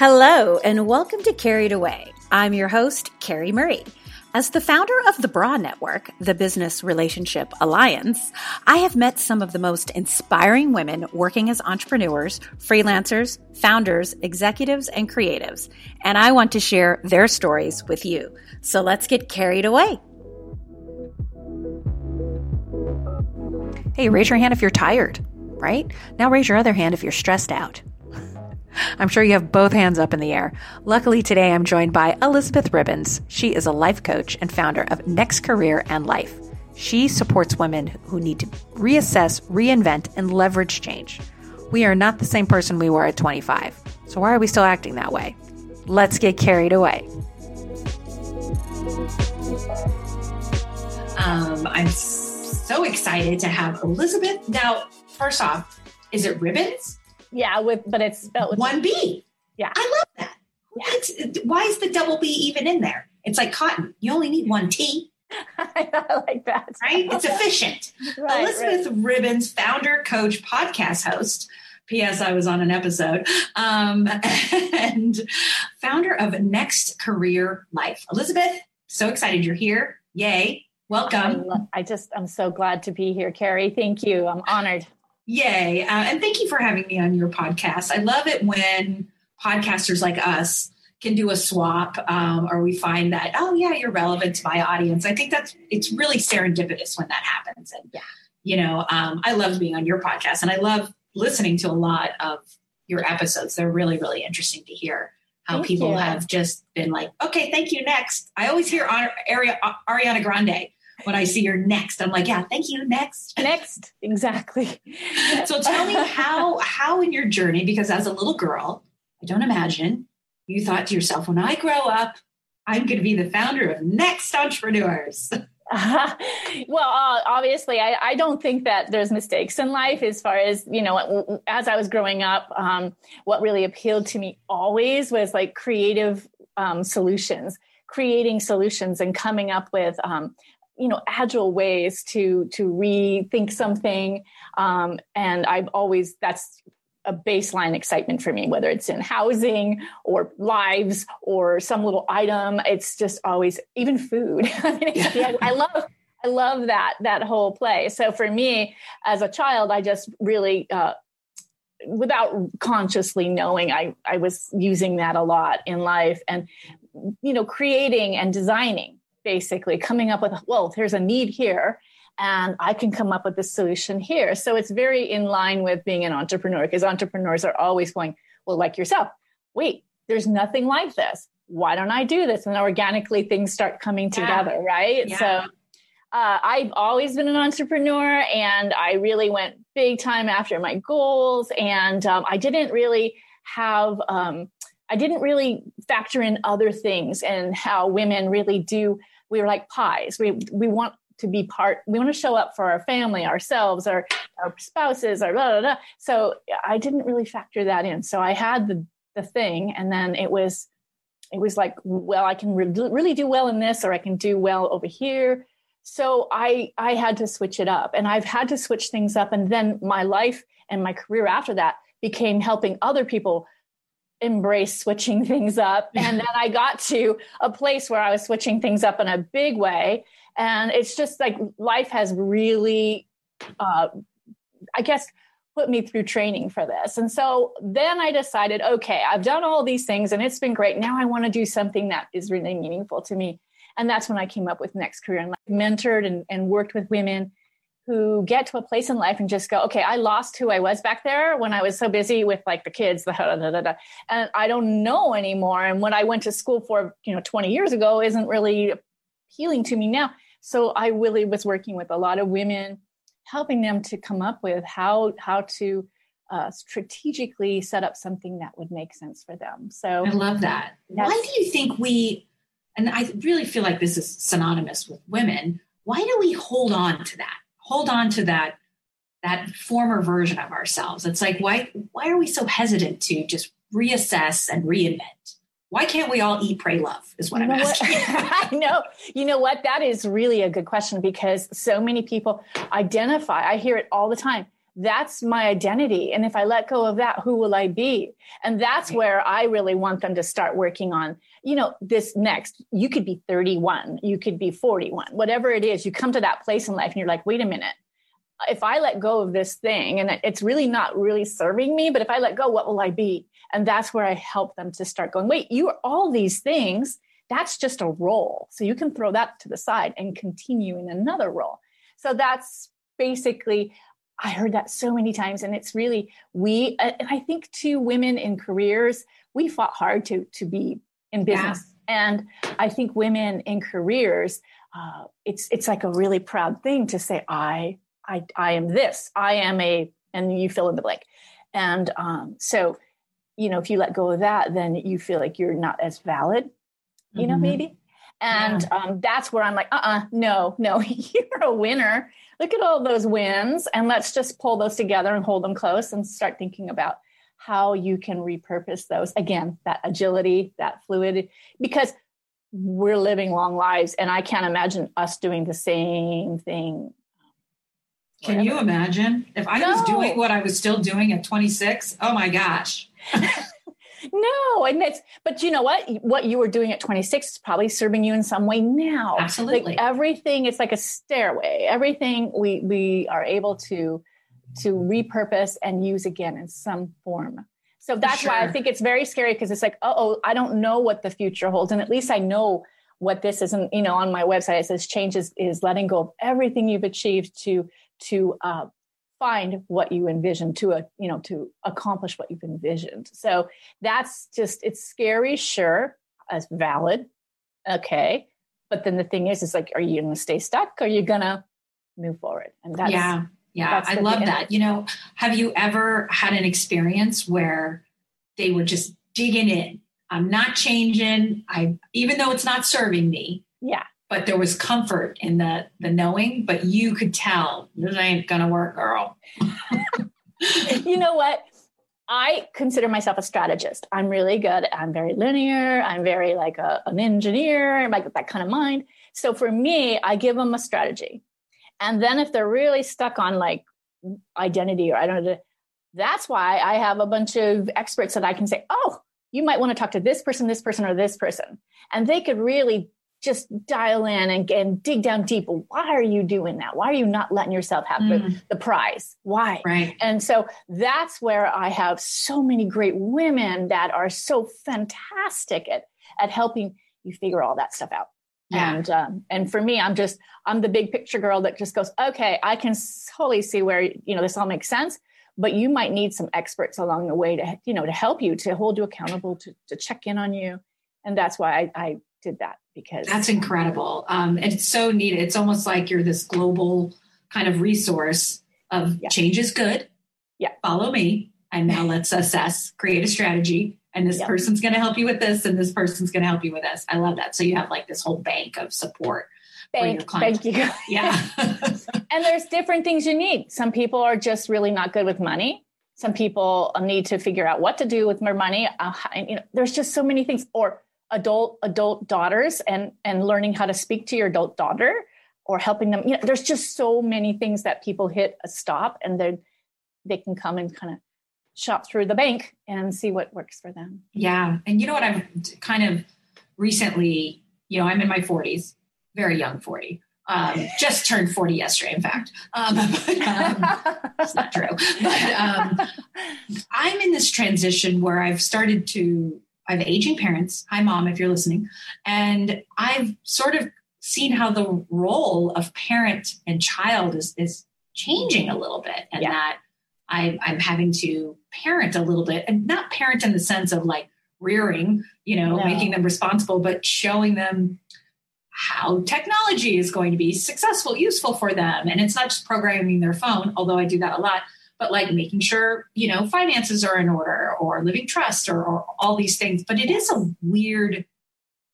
Hello, and welcome to Carried Away. I'm your host, Carrie Murray. As the founder of the BRA Network, the Business Relationship Alliance, I have met some of the most inspiring women working as entrepreneurs, freelancers, founders, executives, and creatives, and I want to share their stories with you. So let's get carried away. Hey, raise your hand if you're tired, right? Now raise your other hand if you're stressed out. I'm sure you have both hands up in the air. Luckily, today I'm joined by Elizabeth Ribons. She is a life coach and founder of Next Career and Life. She supports women who need to reassess, reinvent, and leverage change. We are not the same person we were at 25. So, why are we still acting that way? Let's get carried away. Um, I'm so excited to have Elizabeth. Now, first off, is it ribbons? Yeah, with but it's spelled with one B. Yeah, I love that. What? Why is the double B even in there? It's like cotton. You only need one T. I like that. Right? It's efficient. right, Elizabeth right. Ribons, founder, coach, podcast host. P.S. I was on an episode. Um, and founder of Next Career Life. Elizabeth, so excited you're here. Yay. Welcome. I, I just, I'm so glad to be here, Carrie. Thank you. I'm honored. Yay. Uh, and thank you for having me on your podcast. I love it when podcasters like us can do a swap um, or we find that, oh, yeah, you're relevant to my audience. I think that's, it's really serendipitous when that happens. And, yeah. you know, um, I love being on your podcast and I love listening to a lot of your episodes. They're really, really interesting to hear how thank people you. have just been like, okay, thank you, next. I always hear Ariana Grande when I see your next. I'm like, yeah, thank you, next. Next, exactly. so tell me how how in your journey, because as a little girl, I don't imagine you thought to yourself, when I grow up, I'm going to be the founder of Next Entrepreneurs. Uh, well, uh, obviously, I, I, don't think that there's mistakes in life as far as, you know, as I was growing up, um, what really appealed to me always was like creative um, solutions, creating solutions and coming up with um, you know agile ways to to rethink something. Um, and i've always that's a baseline excitement for me whether it's in housing or lives or some little item. It's just always even food. Yeah, i love i love that that whole play. So for me as a child i just really uh, without consciously knowing I, I was using that a lot in life and you know creating and designing basically coming up with, well, there's a need here and I can come up with the solution here. So it's very in line with being an entrepreneur because entrepreneurs are always going, well, like yourself, wait, there's nothing like this. Why don't I do this? And organically things start coming together, yeah. right? Yeah. So uh, I've always been an entrepreneur and I really went big time after my goals. And um, I didn't really have, um, I didn't really factor in other things and how women really do we were like pies. We we want to be part. We want to show up for our family, ourselves, our our spouses, our blah, blah, blah. So I didn't really factor that in. So I had the the thing, and then it was it was like, well, I can re- really do well in this, or I can do well over here. So I I had to switch it up, and I've had to switch things up, and then my life and my career after that became helping other people embrace switching things up. And then I got to a place where I was switching things up in a big way. And it's just like life has really, uh, I guess, put me through training for this. And so then I decided, okay, I've done all these things and it's been great. Now I want to do something that is really meaningful to me. And that's when I came up with Next Career and like mentored and, and worked with women who get to a place in life and just go, okay, I lost who I was back there when I was so busy with like the kids, the da, da, da, and I don't know anymore. And what I went to school for, you know, 20 years ago isn't really appealing to me now. So I really was working with a lot of women, helping them to come up with how how to uh, strategically set up something that would make sense for them. So I love that. Why do you think we? And I really feel like this is synonymous with women. Why do we hold on to that? Hold on to that that former version of ourselves. It's like why why are we so hesitant to just reassess and reinvent? Why can't we all eat, pray, love? Is what you I'm asking. What? I know. You know what? That is really a good question because so many people identify. I hear it all the time. That's my identity. And if I let go of that, who will I be? And that's where I really want them to start working on, you know, this next. You could be 31, you could be 41, whatever it is. You come to that place in life and you're like, wait a minute. If I let go of this thing and it's really not really serving me, but if I let go, what will I be? And that's where I help them to start going, wait, you are all these things. That's just a role. So you can throw that to the side and continue in another role. So that's basically I heard that so many times, and it's really we. And I think too, women in careers, we fought hard to to be in business, yeah. and I think women in careers, uh, it's it's like a really proud thing to say, I I I am this, I am a, and you fill in the blank, and um, so you know if you let go of that, then you feel like you're not as valid, you mm-hmm. know maybe. And yeah. um, that's where I'm like, uh uh-uh, uh no, no, you're a winner look at all those wins and let's just pull those together and hold them close and start thinking about how you can repurpose those. Again that agility that fluidity because we're living long lives and i can't imagine us doing the same thing. Can you imagine? If i no. was doing what i was still doing at 26 oh my gosh no and it's but you know what? What you were doing at 26 is probably serving you in some way now. Absolutely. like everything it's like a stairway. Everything we we are able to to repurpose and use again in some form. So that's sure. why i think it's very scary because it's like oh i don't know what the future holds. And at least i know what this is. And you know on my website it says change is, is letting go of everything you've achieved to to uh, find what you envision to a you know to accomplish what you've envisioned. So that's just it's scary sure as valid okay. But then the thing is is like are you gonna stay stuck? Or are you gonna move forward? And that's yeah yeah that's i love that. You know have you ever had an experience where they were just digging in? I'm not changing. I even though it's not serving me. Yeah but there was comfort in the the knowing but you could tell this ain't gonna work girl. You know what? I consider myself a strategist. I'm really good. I'm very linear. I'm very like a, an engineer like that kind of mind. So for me i give them a strategy. And then if they're really stuck on like identity or i don't know that's why i have a bunch of experts that i can say oh you might want to talk to this person this person or this person. And they could really just dial in and, and dig down deep. Why are you doing that? Why are you not letting yourself have mm. the, the prize? Why? Right. And so that's where I have so many great women that are so fantastic at, at helping you figure all that stuff out. Yeah. And um, and for me, I'm just I'm the big picture girl that just goes, okay, I can totally see where you know this all makes sense, but you might need some experts along the way to you know to help you, to hold you accountable, to to check in on you, and that's why I, I did that because that's incredible. Um, and it's so neat. It's almost like you're this global kind of resource of yeah. change is good. Yeah. Follow me. And now let's assess, create a strategy. And this person's going to help you with this, and this person's going to help you with this. I love that. So you have like this whole bank of support. Thank, thank you. Yeah. and there's different things you need. Some people are just really not good with money. Some people need to figure out what to do with more money. Uh, you know, there's just so many things. Or adult adult daughters and and learning how to speak to your adult daughter or helping them you know there's just so many things that people hit a stop and then they can come and kind of shop through the bank and see what works for them yeah and you know what i've kind of recently you know i'm in my 40s very young 40 um, just turned 40 yesterday, in fact. Um, but, um, it's not true. But um, I'm in this transition where I've started to I have aging parents. Hi, mom, if you're listening. And I've sort of seen how the role of parent and child is, is changing a little bit, and yeah. that I, I'm having to parent a little bit, and not parent in the sense of like rearing, you know, no. making them responsible, but showing them how technology is going to be successful, useful for them. And it's not just programming their phone, although I do that a lot, but like making sure you know finances are in order or living trust or, or all these things. But it is a weird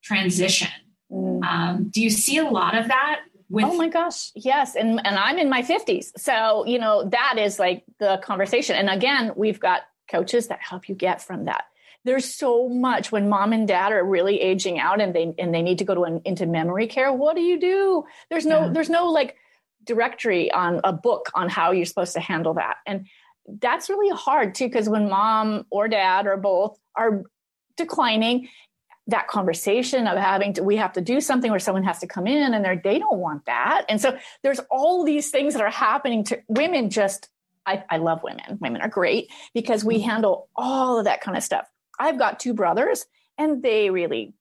transition. Mm. um, do you see a lot of that with- oh my gosh yes and and i'm in my 50s so you know that is like the conversation. And again we've got coaches that help you get from that. There's so much when mom and dad are really aging out and they and they need to go to an into memory care what do you do? There's no yeah. there's no like directory on a book on how you're supposed to handle that. And that's really hard too, because when mom or dad or both are declining, that conversation of having to we have to do something or someone has to come in and they they don't want that and so there's all these things that are happening to women just I, I love women women are great because we mm-hmm. handle all of that kind of stuff i've got two brothers and they really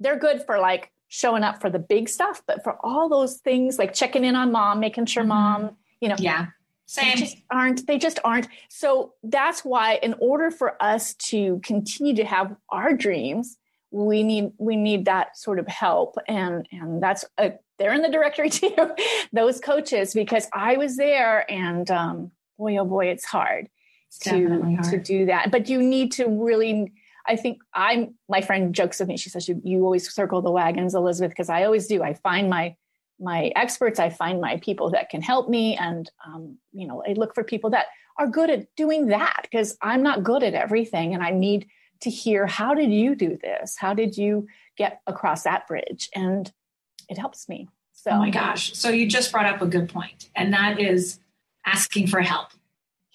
they're good for like showing up for the big stuff but for all those things like checking in on mom making sure mm-hmm. mom you know yeah same. They just aren't. They just aren't. So that's why, in order for us to continue to have our dreams, we need we need that sort of help, and and that's a, they're in the directory too. those coaches, because I was there, and um, boy, oh boy, it's hard it's to hard. to do that. But you need to really. I think I'm. My friend jokes with me. She says, "You you always circle the wagons, Elizabeth," because I always do. I find my my experts i find my people that can help me and um, you know i look for people that are good at doing that because i'm not good at everything and i need to hear how did you do this how did you get across that bridge and it helps me so oh my gosh so you just brought up a good point and that is asking for help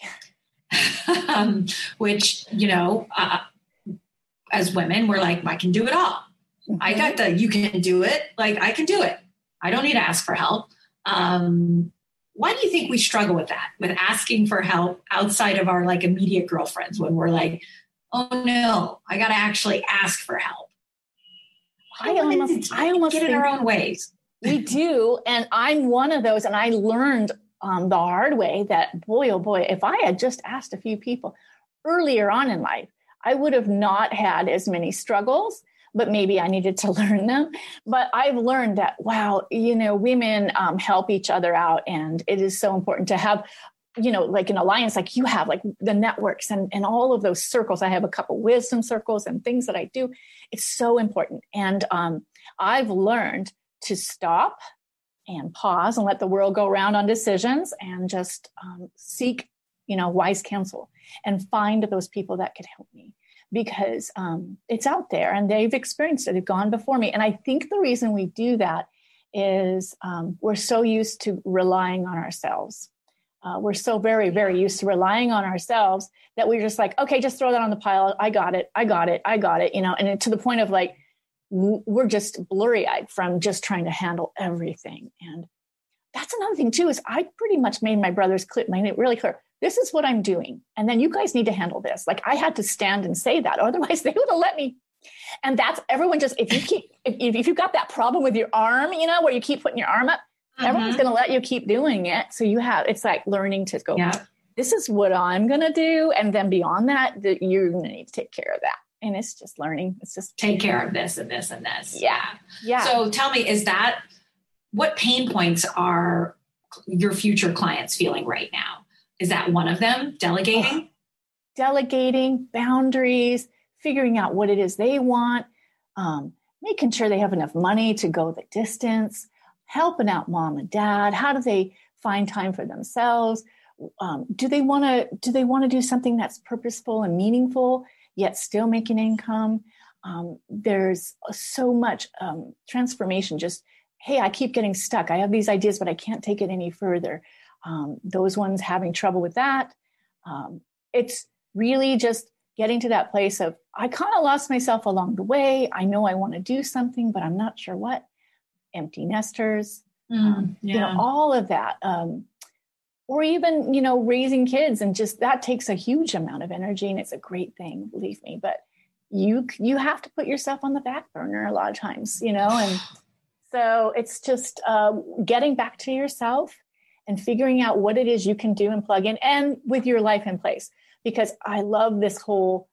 yeah. um, which you know uh, as women we're like i can do it all mm-hmm. i got the you can do it like i can do it I don't need to ask for help. Um, why do you think we struggle with that, with asking for help outside of our like immediate girlfriends when we're like, oh no, I got to actually ask for help? I almost, I almost get in our own ways. We do, and I'm one of those. And I learned um, the hard way that boy, oh boy, if I had just asked a few people earlier on in life, I would have not had as many struggles but maybe I needed to learn them. But I've learned that, wow, you know, women um, help each other out. And it is so important to have, you know, like an alliance like you have, like the networks and, and all of those circles. I have a couple wisdom circles and things that I do. It's so important. And um, I've learned to stop and pause and let the world go around on decisions and just um, seek you know wise counsel and find those people that could help me because um, it's out there and they've experienced it, they've gone before me. And I think the reason we do that is um, we're so used to relying on ourselves. Uh, we're so very, very used to relying on ourselves that we're just like, okay, just throw that on the pile. I got it. I got it. I got it. You know, and to the point of like, we're just blurry eyed from just trying to handle everything. And that's another thing too, is I pretty much made my brother's clip, made it really clear this is what I'm doing. And then you guys need to handle this. Like I had to stand and say that. Otherwise, they would have let me. And that's everyone just, if you keep, if, if you've got that problem with your arm, you know, where you keep putting your arm up, mm-hmm. everyone's going to let you keep doing it. So you have, it's like learning to go, yeah. this is what I'm going to do. And then beyond that, you're going to need to take care of that. And it's just learning. It's just take care of this and this and this. Yeah. Yeah. So tell me, is that what pain points are your future clients feeling right now? Is that one of them? Delegating? Delegating, boundaries, figuring out what it is they want, um, making sure they have enough money to go the distance, helping out mom and dad. How do they find time for themselves? Um, do they want to do they want to do something that's purposeful and meaningful yet still making income? Um, there's so much um, transformation. Just hey, I keep getting stuck. I have these ideas, but I can't take it any further um, those ones having trouble with that. Um, it's really just getting to that place of I kind of lost myself along the way. I know I want to do something, but I'm not sure what. Empty nesters, mm, um, yeah. you know, all of that. Um, or even, you know, raising kids and just that takes a huge amount of energy and it's a great thing, believe me. But you you have to put yourself on the back burner a lot of times, you know, and so it's just uh, getting back to yourself and figuring out what it is you can do and plug in and with your life in place. Because I love this whole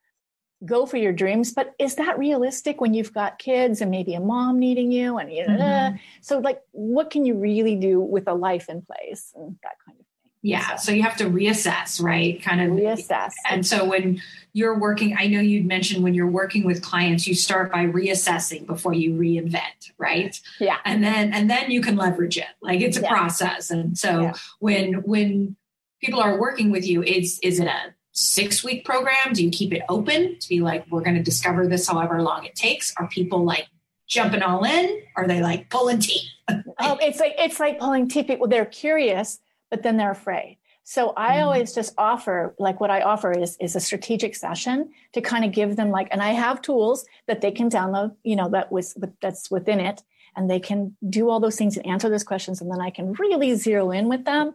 go for your dreams, but is that realistic when you've got kids and maybe a mom needing you? And mm-hmm. so like, what can you really do with a life in place and that kind of yeah. So you have to reassess, right? Kind of reassess. And so when you're working, I know you'd mentioned when you're working with clients, you start by reassessing before you reinvent, right? Yeah. And then and then you can leverage it. Like it's a yeah. process. And so yeah. when when people are working with you, is is it a six week program? Do you keep it open to be like, we're going to discover this however long it takes? Are people like jumping all in? Are they like pulling teeth? oh, it's like it's like pulling teeth. People they're curious, but then they're afraid. So I mm. always just offer, like what I offer is is a strategic session to kind of give them like, and I have tools that they can download, you know, that was that's within it, and they can do all those things and answer those questions, and then I can really zero in with them.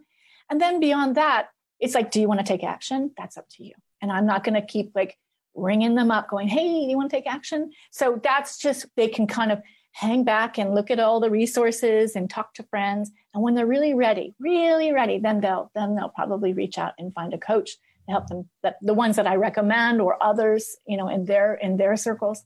And then beyond that, it's like, do you want to take action? That's up to you. And I'm not going to keep like ringing them up, going, hey, do you want to take action? So that's just they can kind of hang back and look at all the resources and talk to friends and when they're really ready really ready then they'll then they'll probably reach out and find a coach to help them that the ones that i recommend or others you know in their in their circles.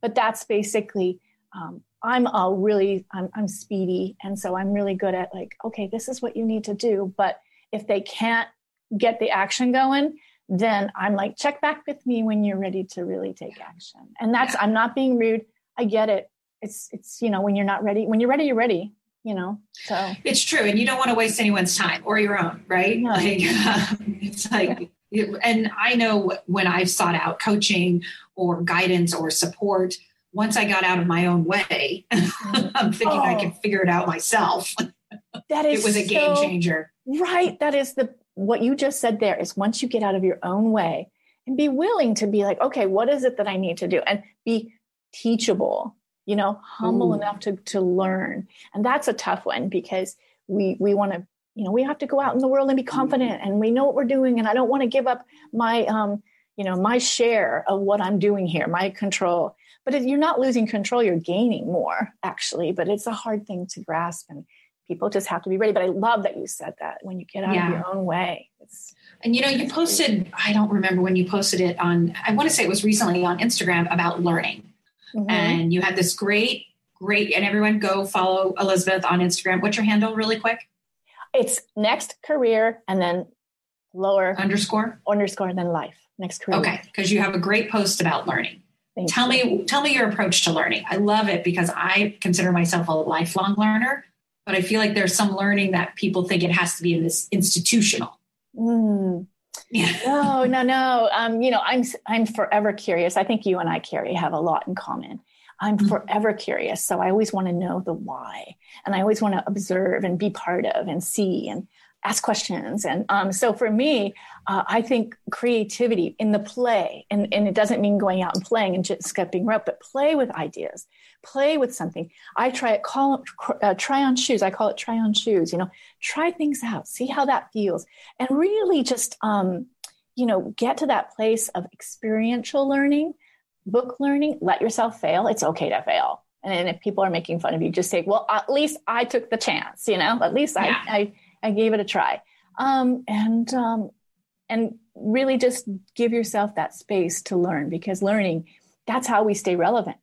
But that's basically um, i'm a really I'm, I'm speedy. And so i'm really good at like okay this is what you need to do. But if they can't get the action going then i'm like check back with me when you're ready to really take action. And that's i'm not being rude. I get it. It's it's you know when you're not ready when you're ready you're ready you know so it's true and you don't want to waste anyone's time or your own right no. like it's like yeah. and i know when i've sought out coaching or guidance or support once i got out of my own way i'm thinking oh. i can figure it out myself that is it was a game changer right that is the what you just said there is once you get out of your own way and be willing to be like okay what is it that i need to do and be teachable you know humble Ooh. enough to to learn. And that's a tough one because we we want to you know we have to go out in the world and be confident and we know what we're doing and i don't want to give up my um you know my share of what i'm doing here my control. But if you're not losing control you're gaining more actually. But it's a hard thing to grasp and people just have to be ready. But i love that you said that when you get out yeah. of your own way. It's and you know you posted i don't remember when you posted it on i want to say it was recently on instagram about learning Mm-hmm. And you had this great, great, and everyone go follow Elizabeth on Instagram. What's your handle, really quick? It's next career and then lower underscore underscore and then life. Next career. Okay, because you have a great post about learning. Thank tell you. me, tell me your approach to learning. I love it because I consider myself a lifelong learner, but I feel like there's some learning that people think it has to be in this institutional. Mm. No, no, no. Um, you know, I'm I'm forever curious. I think you and I, Carrie, have a lot in common. I'm mm-hmm. forever curious. So I always want to know the why. And I always want to observe and be part of and see and ask questions. And um, so for me, uh, I think creativity in the play, and, and it doesn't mean going out and playing and just skipping rope, but play with ideas, play with something. I try it, call uh, try on shoes. I call it try on shoes. You know, try things out, see how that feels, and really just um, you know get to that place of experiential learning, book learning. Let yourself fail. It's okay to fail. And if people are making fun of you, just say, "Well, at least I took the chance." You know, at least yeah. I, I I gave it a try. Um, and um, and really just give yourself that space to learn because learning that's how we stay relevant.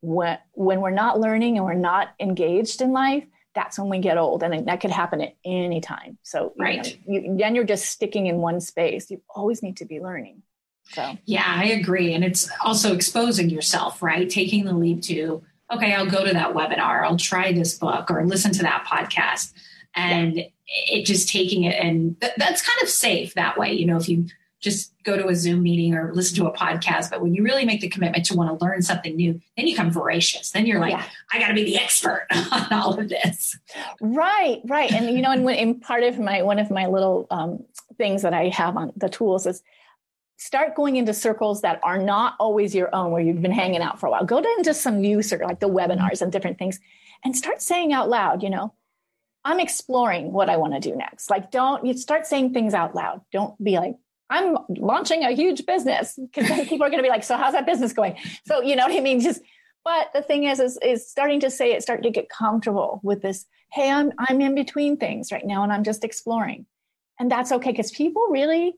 When when we're not learning and we're not engaged in life that's when we get old and that could happen at any time. So right you know, you, then you're just sticking in one space. You always need to be learning. So. Yeah i agree. And it's also exposing yourself right? Taking the leap to okay i'll go to that webinar. I'll try this book or listen to that podcast and yeah. it just taking it and th- that's kind of safe that way you know if you just go to a Zoom meeting or listen to a podcast. But when you really make the commitment to want to learn something new, then you become voracious. Then you're like, yeah. I got to be the expert on all of this. Right, right. And you know, and when, in part of my one of my little um, things that I have on the tools is start going into circles that are not always your own, where you've been hanging out for a while. Go into some new circle, like the webinars and different things, and start saying out loud, you know. I'm exploring what I want to do next. Like, don't you start saying things out loud. Don't be like, I'm launching a huge business because then people are going to be like, so how's that business going? So, you know what I mean? Just, but the thing is, is, is starting to say it, start to get comfortable with this. Hey, I'm, I'm in between things right now and I'm just exploring. And that's okay. Cause people really,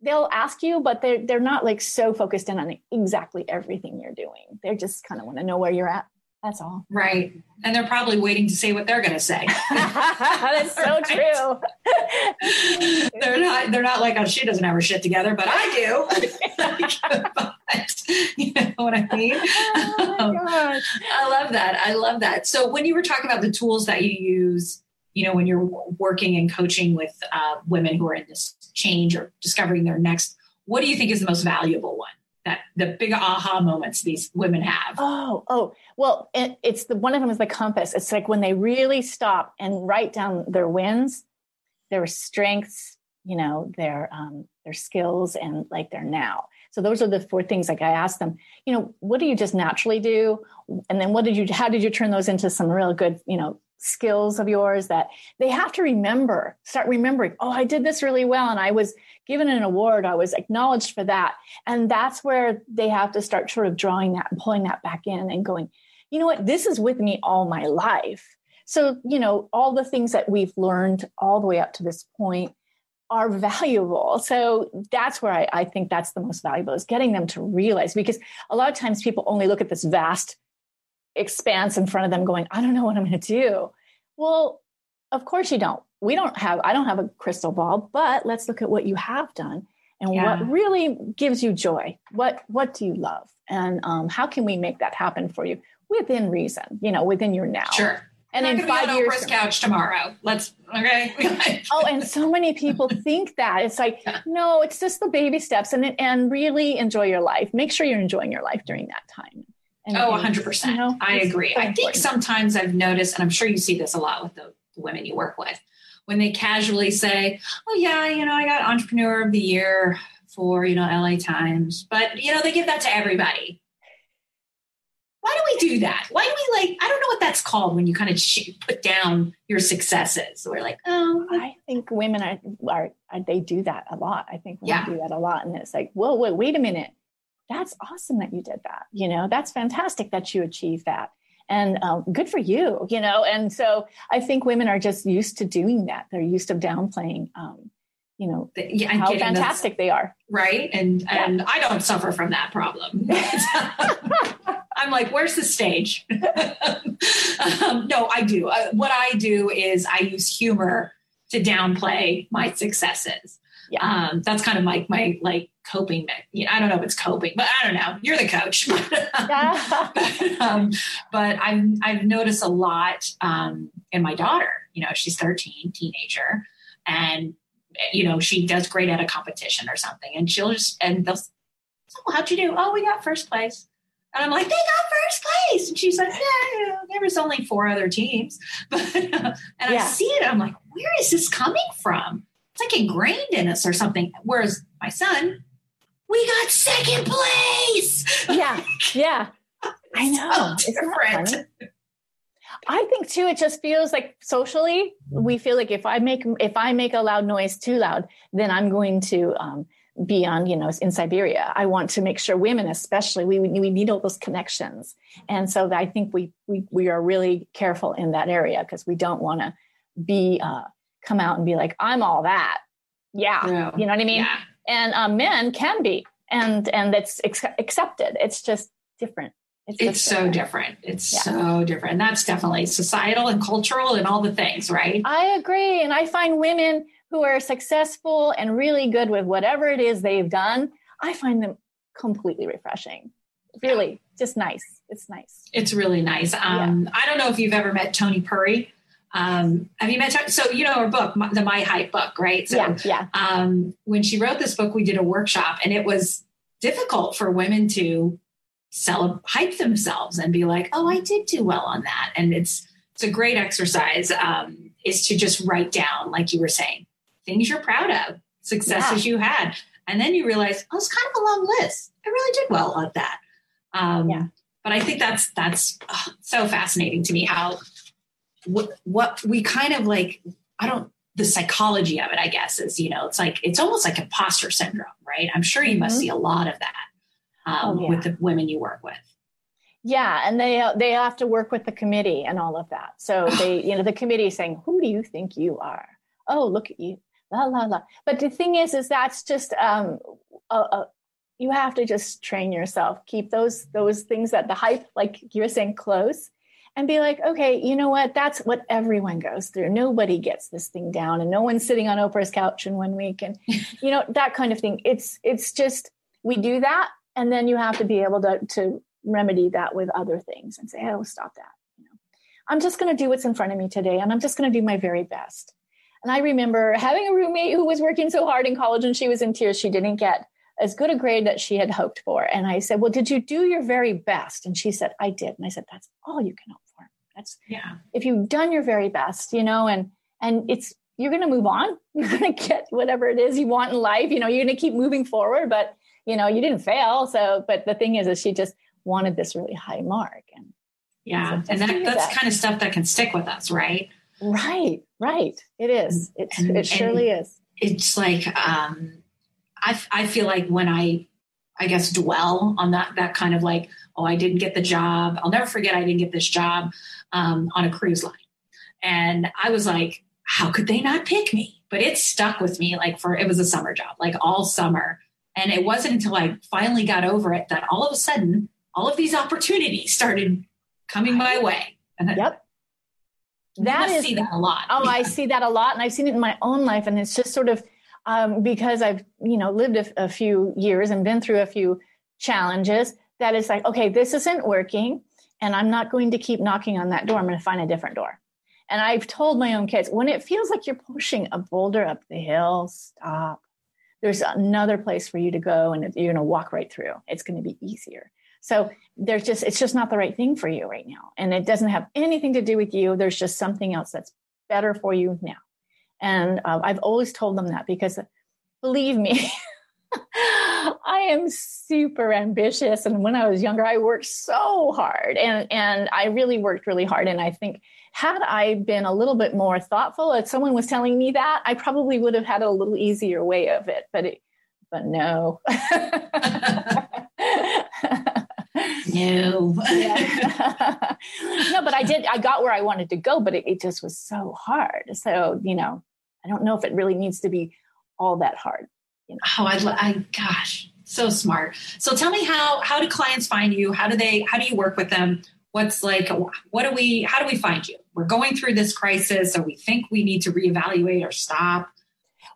they'll ask you, but they're, they're not like so focused in on exactly everything you're doing. They just kind of want to know where you're at. That's all. Right. And they're probably waiting to say what they're going to say. That's so true. they're not they're not like, oh, she doesn't have her shit together, but I do. you know what I mean? Oh um, I love that. I love that. So when you were talking about the tools that you use, you know, when you're working and coaching with uh, women who are in this change or discovering their next, what do you think is the most valuable one? That the big aha moments these women have? Oh, oh, well, it, it's the one of them is the compass. It's like when they really stop and write down their wins, their strengths, you know, their um, their skills, and like their now. So those are the four things. Like I asked them, you know, what do you just naturally do, and then what did you? How did you turn those into some real good, you know, skills of yours that they have to remember? Start remembering. Oh, I did this really well, and I was given an award. I was acknowledged for that, and that's where they have to start sort of drawing that and pulling that back in and going. You know what? This is with me all my life. So, you know, all the things that we've learned all the way up to this point are valuable. So that's where I, I, think that's the most valuable is getting them to realize because a lot of times people only look at this vast expanse in front of them going, I don't know what I'm going to do. Well, of course you don't. We don't have, I don't have a crystal ball, but let's look at what you have done and yeah. what really gives you joy. What, what do you love? And um, how can we make that happen for you within reason, you know, within your now? Sure and in five years, Oprah's couch tomorrow. Let's okay. oh, and so many people think that it's like yeah. no, it's just the baby steps, and and really enjoy your life. Make sure you're enjoying your life during that time. And, oh, 100 percent. You know, I agree. So I think sometimes I've noticed, and I'm sure you see this a lot with the women you work with, when they casually say, "Oh yeah, you know, I got Entrepreneur of the Year for you know LA Times," but you know they give that to everybody why do we do that? Why do we like? I don't know what that's called when you kind of put down your successes. We're like, oh, I think women are, are, are they do that a lot. I think women yeah. do that a lot, and it's like, whoa, wait, wait a minute. That's awesome that you did that. You know, that's fantastic that you achieved that, and um, good for you. You know, and so I think women are just used to doing that. They're used to downplaying. Um, you know yeah, how fantastic they are right and yeah. and i don't suffer from that problem I'm like, where's the stage? um, no, I do. Uh, what I do is I use humor to downplay my successes. Yeah. Um, that's kind of like my like coping. You know, I don't know if it's coping, but I don't know. You're the coach. but, um, but I've I've noticed a lot um, in my daughter. You know, she's 13, teenager, and you know she does great at a competition or something, and she'll just and they'll. Oh, how'd you do? Oh, we got first place. And I'm like, they got first place. And she's like, yeah, there was only four other teams. But, uh, and yeah. I see it. I'm like, where is this coming from? It's like ingrained in us or something. Whereas my son, we got second place. Yeah. Yeah. I know. So different. I think too, it just feels like socially, we feel like if I make if I make a loud noise too loud, then I'm going to um, beyond you know in siberia i want to make sure women especially we, we need all those connections and so i think we we, we are really careful in that area because we don't want to be uh, come out and be like i'm all that yeah no. you know what i mean yeah. and um, men can be and and that's ex- accepted it's just different it's, it's so different. It's yeah. so different. And that's definitely societal and cultural and all the things, right? I agree. And I find women who are successful and really good with whatever it is they've done, I find them completely refreshing. Really, just nice. It's nice. It's really nice. Um, yeah. I don't know if you've ever met Tony Purry. Um, have you met? Tony? So you know her book, the My Hype book, right? So, yeah. yeah. Um, when she wrote this book, we did a workshop, and it was difficult for women to sell hype themselves and be like, "Oh, I did do well on that." And it's it's a great exercise. Um, is to just write down, like you were saying, things you're proud of, successes yeah. you had. And then you realize, oh, it's kind of a long list. I really did well on that. Um, yeah. But I think that's that's oh, so fascinating to me how what, what we kind of like. I don't the psychology of it. I guess is you know it's like it's almost like imposter syndrome, right? I'm sure you mm-hmm. must see a lot of that um, oh, yeah. with the women you work with. Yeah, and they they have to work with the committee and all of that. So they, you know, the committee saying, "Who do you think you are? Oh, look at you la la la. But the thing is, is that's just um, a, a, you have to just train yourself. Keep those those things that the hype, like you were saying, close, and be like, okay, you know what? That's what everyone goes through. Nobody gets this thing down, and no one's sitting on Oprah's couch in one week, and you know that kind of thing. It's it's just we do that, and then you have to be able to to remedy that with other things and say, oh, stop that. You know, I'm just going to do what's in front of me today, and I'm just going to do my very best and I remember having a roommate who was working so hard in college and she was in tears. She didn't get as good a grade that she had hoped for. And I said, Well, did you do your very best? And she said, I did. And I said, That's all you can hope for. That's yeah. If you've done your very best, you know, and and it's you're gonna move on. You're gonna get whatever it is you want in life. You know, you're gonna keep moving forward, but you know, you didn't fail. So, but the thing is, is she just wanted this really high mark. And yeah, and that, that's that. kind of stuff that can stick with us, right? Right, right. It is. It, and, it surely is. It's like um, I, I feel like when I, I guess, dwell on that, that kind of like, oh, I didn't get the job. I'll never forget I didn't get this job um, on a cruise line. And I was like, how could they not pick me? But it stuck with me like for, it was a summer job, like all summer. And it wasn't until I finally got over it that all of a sudden, all of these opportunities started coming my way. And yep. That is, see that a lot. Oh, I see that a lot. And I've seen it in my own life. And it's just sort of, um, because I've you know lived a, a few years and been through a few challenges that is like okay this isn't working and I'm not going to keep knocking on that door. I'm going to find a different door. And I've told my own kids when it feels like you're pushing a boulder up the hill stop. There's another place for you to go and you're going to walk right through. It's going to be easier. So there's just it's just not the right thing for you right now. And it doesn't have anything to do with you. There's just something else that's better for you now and uh, I've always told them that because believe me, I am super ambitious. And when I was younger, I worked so hard and, and I really worked really hard. And I think had I been a little bit more thoughtful, if someone was telling me that, I probably would have had a little easier way of it. But it, but no. no. no, but I did, I got where I wanted to go, but it, it just was so hard. So, you know, I don't know if it really needs to be all that hard. You know? Oh, I, I, gosh, so smart. So tell me how, how do clients find you? How do they, how do you work with them? What's like, what do we, how do we find you? We're going through this crisis, or we think we need to reevaluate or stop.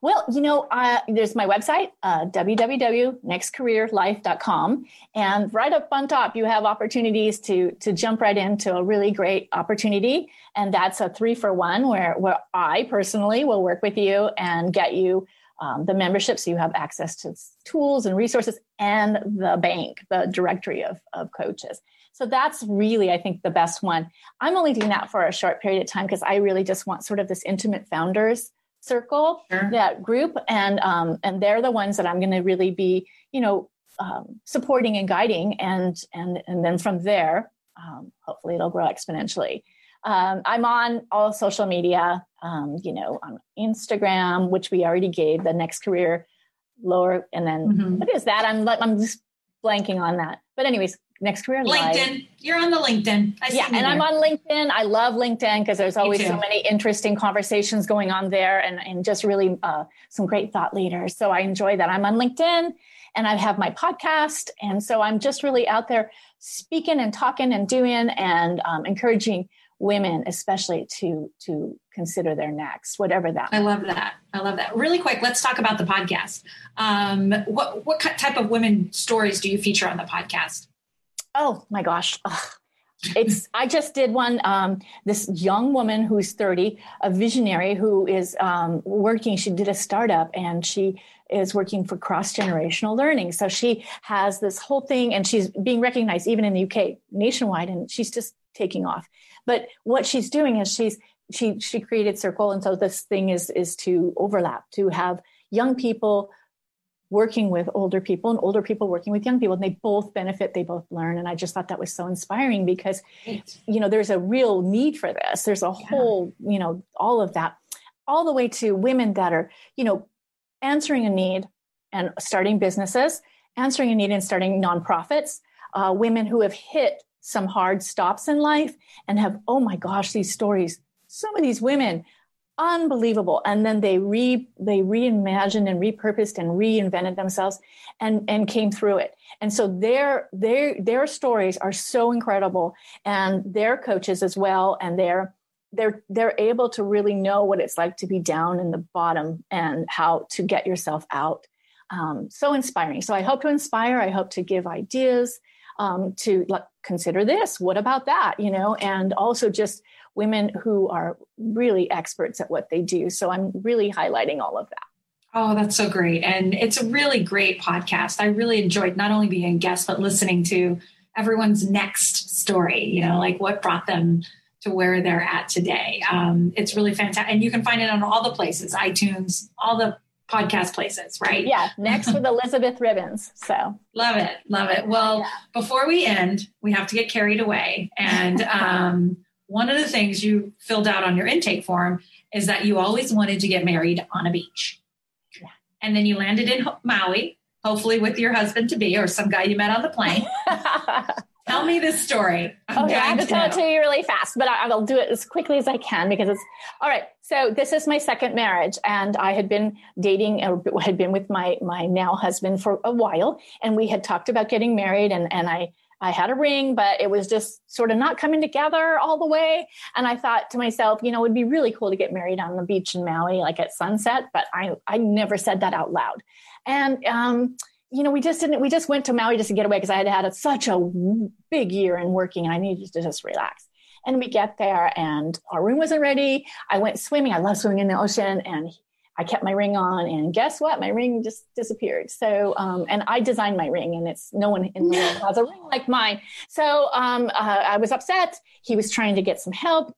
Well, you know, uh, there's my website, uh, www.nextcareerlife.com. And right up on top, you have opportunities to, to jump right into a really great opportunity. And that's a three for one where, where I personally will work with you and get you um, the membership so you have access to tools and resources and the bank, the directory of, of coaches. So that's really, I think, the best one. I'm only doing that for a short period of time because I really just want sort of this intimate founders circle, sure. that group, and um, and they're the ones that I'm going to really be, you know, um, supporting and guiding, and and and then from there, um, hopefully, it'll grow exponentially. Um, I'm on all social media, um, you know, on Instagram, which we already gave the next career lower, and then mm-hmm. what is that? I'm I'm just blanking on that. But anyways, next career LinkedIn. Live. You're on the LinkedIn. I yeah, and there. I'm on LinkedIn. I love LinkedIn because there's always so many interesting conversations going on there, and and just really uh, some great thought leaders. So I enjoy that. I'm on LinkedIn, and I have my podcast, and so I'm just really out there speaking and talking and doing and um, encouraging women especially to to consider their next whatever that i love that i love that really quick let's talk about the podcast um, what what type of women stories do you feature on the podcast Oh my gosh. Ugh. It's I just did one. Um, this young woman who's 30, a visionary who is um, working. She did a startup and she is working for cross generational learning. So she has this whole thing, and she's being recognized even in the UK nationwide, and she's just taking off. But what she's doing is she's she she created Circle, and so this thing is is to overlap to have young people working with older people and older people working with young people and they both benefit they both learn and i just thought that was so inspiring because you know there's a real need for this. There's a yeah. whole you know all of that all the way to women that are you know answering a need and starting businesses answering a need and starting nonprofits uh, women who have hit some hard stops in life and have oh my gosh these stories. Some of these women unbelievable. And then they re they reimagined and repurposed and reinvented themselves and and came through it. And so their their their stories are so incredible and their coaches as well. And they're they're they're able to really know what it's like to be down in the bottom and how to get yourself out. Um, so inspiring. So i hope to inspire. I hope to give ideas um, to like, consider this. What about that? You know and also just women who are really experts at what they do. So I'm really highlighting all of that. Oh, that's so great. And it's a really great podcast. I really enjoyed not only being a guest, but listening to everyone's next story, you know, like what brought them to where they're at today. Um, it's really fantastic. And you can find it on all the places, iTunes, all the podcast places, right? Yeah. Next with Elizabeth Ribons. So love it. Love it. Well, yeah. before we end, we have to get carried away. And um, one of the things you filled out on your intake form is that you always wanted to get married on a beach. Yeah. And then you landed in Maui, hopefully with your husband to be or some guy you met on the plane. Tell me this story. I'm okay, I have to, to tell it to you really fast, but I, will do it as quickly as I can because it's all right. So this is my second marriage, and I had been dating, or had been with my my now husband for a while, and we had talked about getting married, and and I I had a ring, but it was just sort of not coming together all the way. And I thought to myself, you know, it would be really cool to get married on the beach in Maui, like at sunset. But I, I never said that out loud. And um, you know, we just didn't, we just went to Maui just to get away because I had had a, such a big year in working and I needed to just relax. And we get there and our room wasn't ready. I went swimming. I love swimming in the ocean and I kept my ring on and guess what? My ring just disappeared. So, um, and I designed my ring and it's no one in the world has a ring like mine. So, um, uh, I was upset. He was trying to get some help.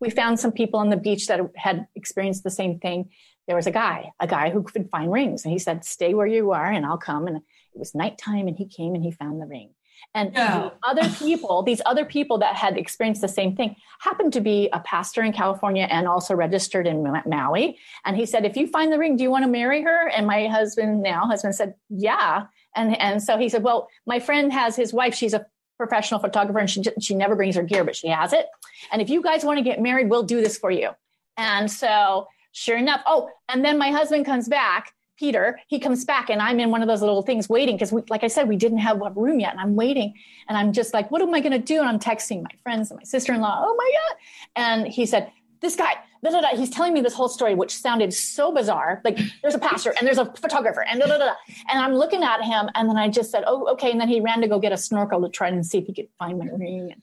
We found some people on the beach that had experienced the same thing there was a guy, a guy who could find rings. And he said, Stay where you are and I'll come. And it was nighttime and he came and he found the ring. And yeah. other people, these other people that had experienced the same thing, happened to be a pastor in California and also registered in Maui. And he said, If you find the ring, do you want to marry her? And my husband, now husband, said, Yeah. And, and so he said, Well, my friend has his wife, she's a professional photographer and she, she never brings her gear, but she has it. And if you guys want to get married, we'll do this for you. And so Sure enough. Oh, and then my husband comes back, Peter, he comes back and I'm in one of those little things waiting because we, like I said, we didn't have a room yet. And I'm waiting and I'm just like, what am I going to do? And I'm texting my friends and my sister-in-law. Oh my God. And he said, this guy, da, da, da, he's telling me this whole story, which sounded so bizarre. Like there's a pastor and there's a photographer and da, da, da, and I'm looking at him. And then I just said, oh, okay. And then he ran to go get a snorkel to try and see if he could find my ring. And,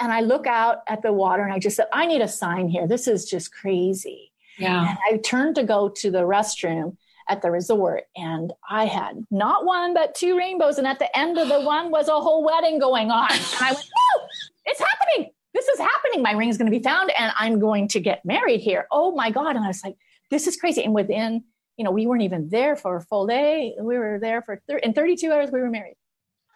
and I look out at the water and I just said, I need a sign here. This is just crazy. Yeah. And I turned to go to the restroom at the resort and I had not one but two rainbows. And at the end of the one was a whole wedding going on. And I went, Oh, it's happening. This is happening. My ring is going to be found and I'm going to get married here. Oh my God. And I was like, this is crazy. And within, you know, we weren't even there for a full day. We were there for thir- in 32 hours, we were married.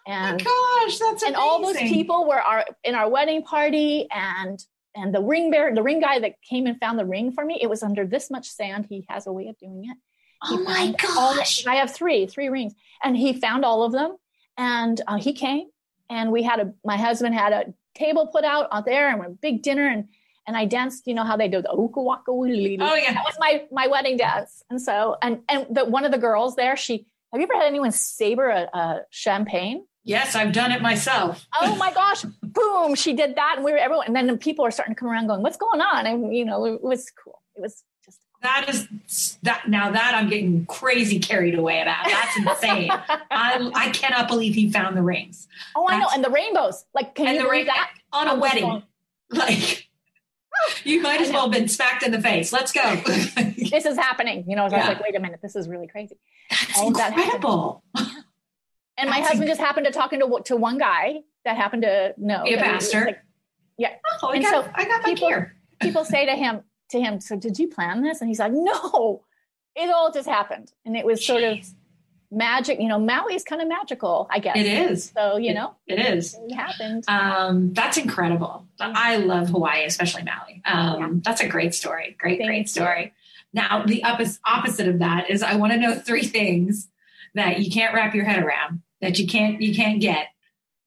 And oh gosh, that's and amazing. all those people were our in our wedding party and and the ring bearer, the ring guy that came and found the ring for me, it was under this much sand. He has a way of doing it. He oh my gosh. I have three, three rings. And he found all of them. And uh, he came and we had a, my husband had a table put out out there and a big dinner and, and I danced, you know how they do the uka waka Oh yeah. That was my, my wedding dance. And so, and, and the, one of the girls there, she, have you ever had anyone saber a, a champagne? Yes, I've done it myself. oh my gosh, boom, she did that. And we were everyone, and then people are starting to come around going, what's going on? And, you know, it was cool. It was. That is that now that I'm getting crazy carried away about. That's insane. I, I cannot believe he found the rings. Oh, I know. And the rainbows. Like, can you believe that? On a wedding. Like, you might as well have been smacked in the face. Let's go. this is happening. You know, I was like, wait a minute, this is really crazy. That's All incredible. That and my husband just happened to talking to to one guy that happened to know be a pastor. Like, yeah. Oh, and got, so I got people, here. people say to him to him, so did you plan this? And he's like, no, it all just happened, and it was Jeez. sort of magic. You know, Maui is kind of magical, I guess. It is. So you know, it is. It happened. Um, that's incredible. I love Hawaii, especially Maui. Um, yeah. That's a great story. Great, Thank great story. You. Now, the opposite of that is I want to know three things that you can't wrap your head around that you can't you can't get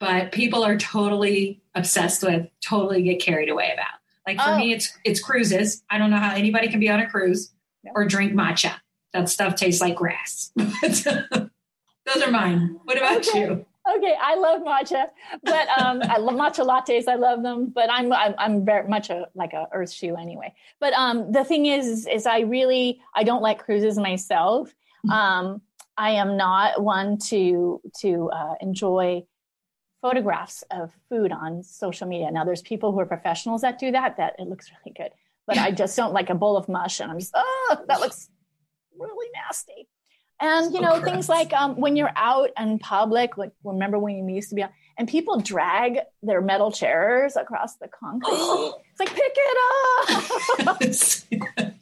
but people are totally obsessed with totally get carried away about like for oh. me it's it's cruises. I don't know how anybody can be on a cruise or drink matcha. That stuff tastes like grass. Those are mine. What about okay. you? Okay i love matcha but um i love matcha lattes. I love them but i'm i'm, I'm very much a like a earth shoe anyway. But um the thing is is i really i don't like cruises myself. Mm. um I am not one to to uh, enjoy photographs of food on social media. Now, there's people who are professionals that do that. That it looks really good, but I just don't like a bowl of mush, and I'm just oh, that looks really nasty. And you know, oh, things like um, when you're out in public, like remember when you used to be out, and people drag their metal chairs across the concrete. it's like pick it up.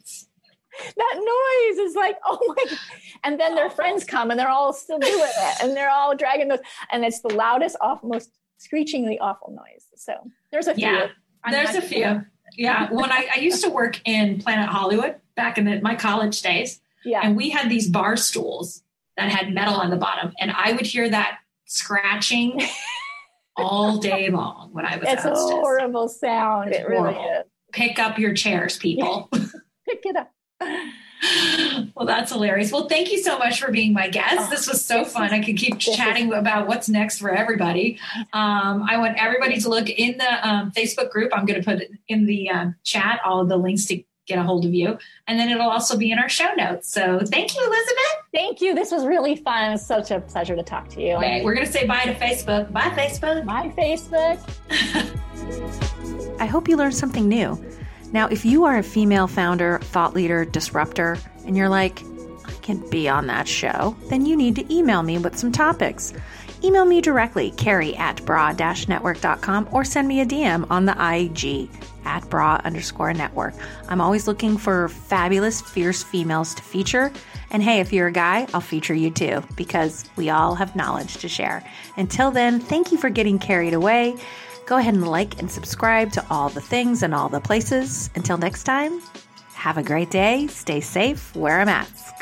That noise is like, oh my God. And then their oh. friends come and they're all still doing it and they're all dragging those. And it's the loudest, awful, most screechingly awful noise. So there's a few. Yeah, there's a few. Yeah. When I, I used to work in Planet Hollywood back in the, my college days. Yeah. And we had these bar stools that had metal on the bottom. And I would hear that scratching all day long when I was It's a horrible sound. It's it really is. Pick up your chairs, people. Pick it up. Well, that's hilarious. Well, thank you so much for being my guest. This was so fun. I could keep chatting about what's next for everybody. Um, I want everybody to look in the um, Facebook group. I'm going to put in the um, chat all of the links to get a hold of you. And then it'll also be in our show notes. So thank you, Elizabeth. Thank you. This was really fun. It was such a pleasure to talk to you. Okay, we're going to say bye to Facebook. Bye, Facebook. Bye, Facebook. I hope you learned something new. Now, if you are a female founder, thought leader, disruptor, and you're like, I can be on that show, then you need to email me with some topics. Email me directly, Carrie at bra network.com, or send me a DM on the IG at bra underscore network. I'm always looking for fabulous, fierce females to feature. And hey, if you're a guy, I'll feature you too, because we all have knowledge to share. Until then, thank you for getting carried away. Go ahead and like and subscribe to all the things and all the places. Until next time, have a great day, stay safe, wear a mask.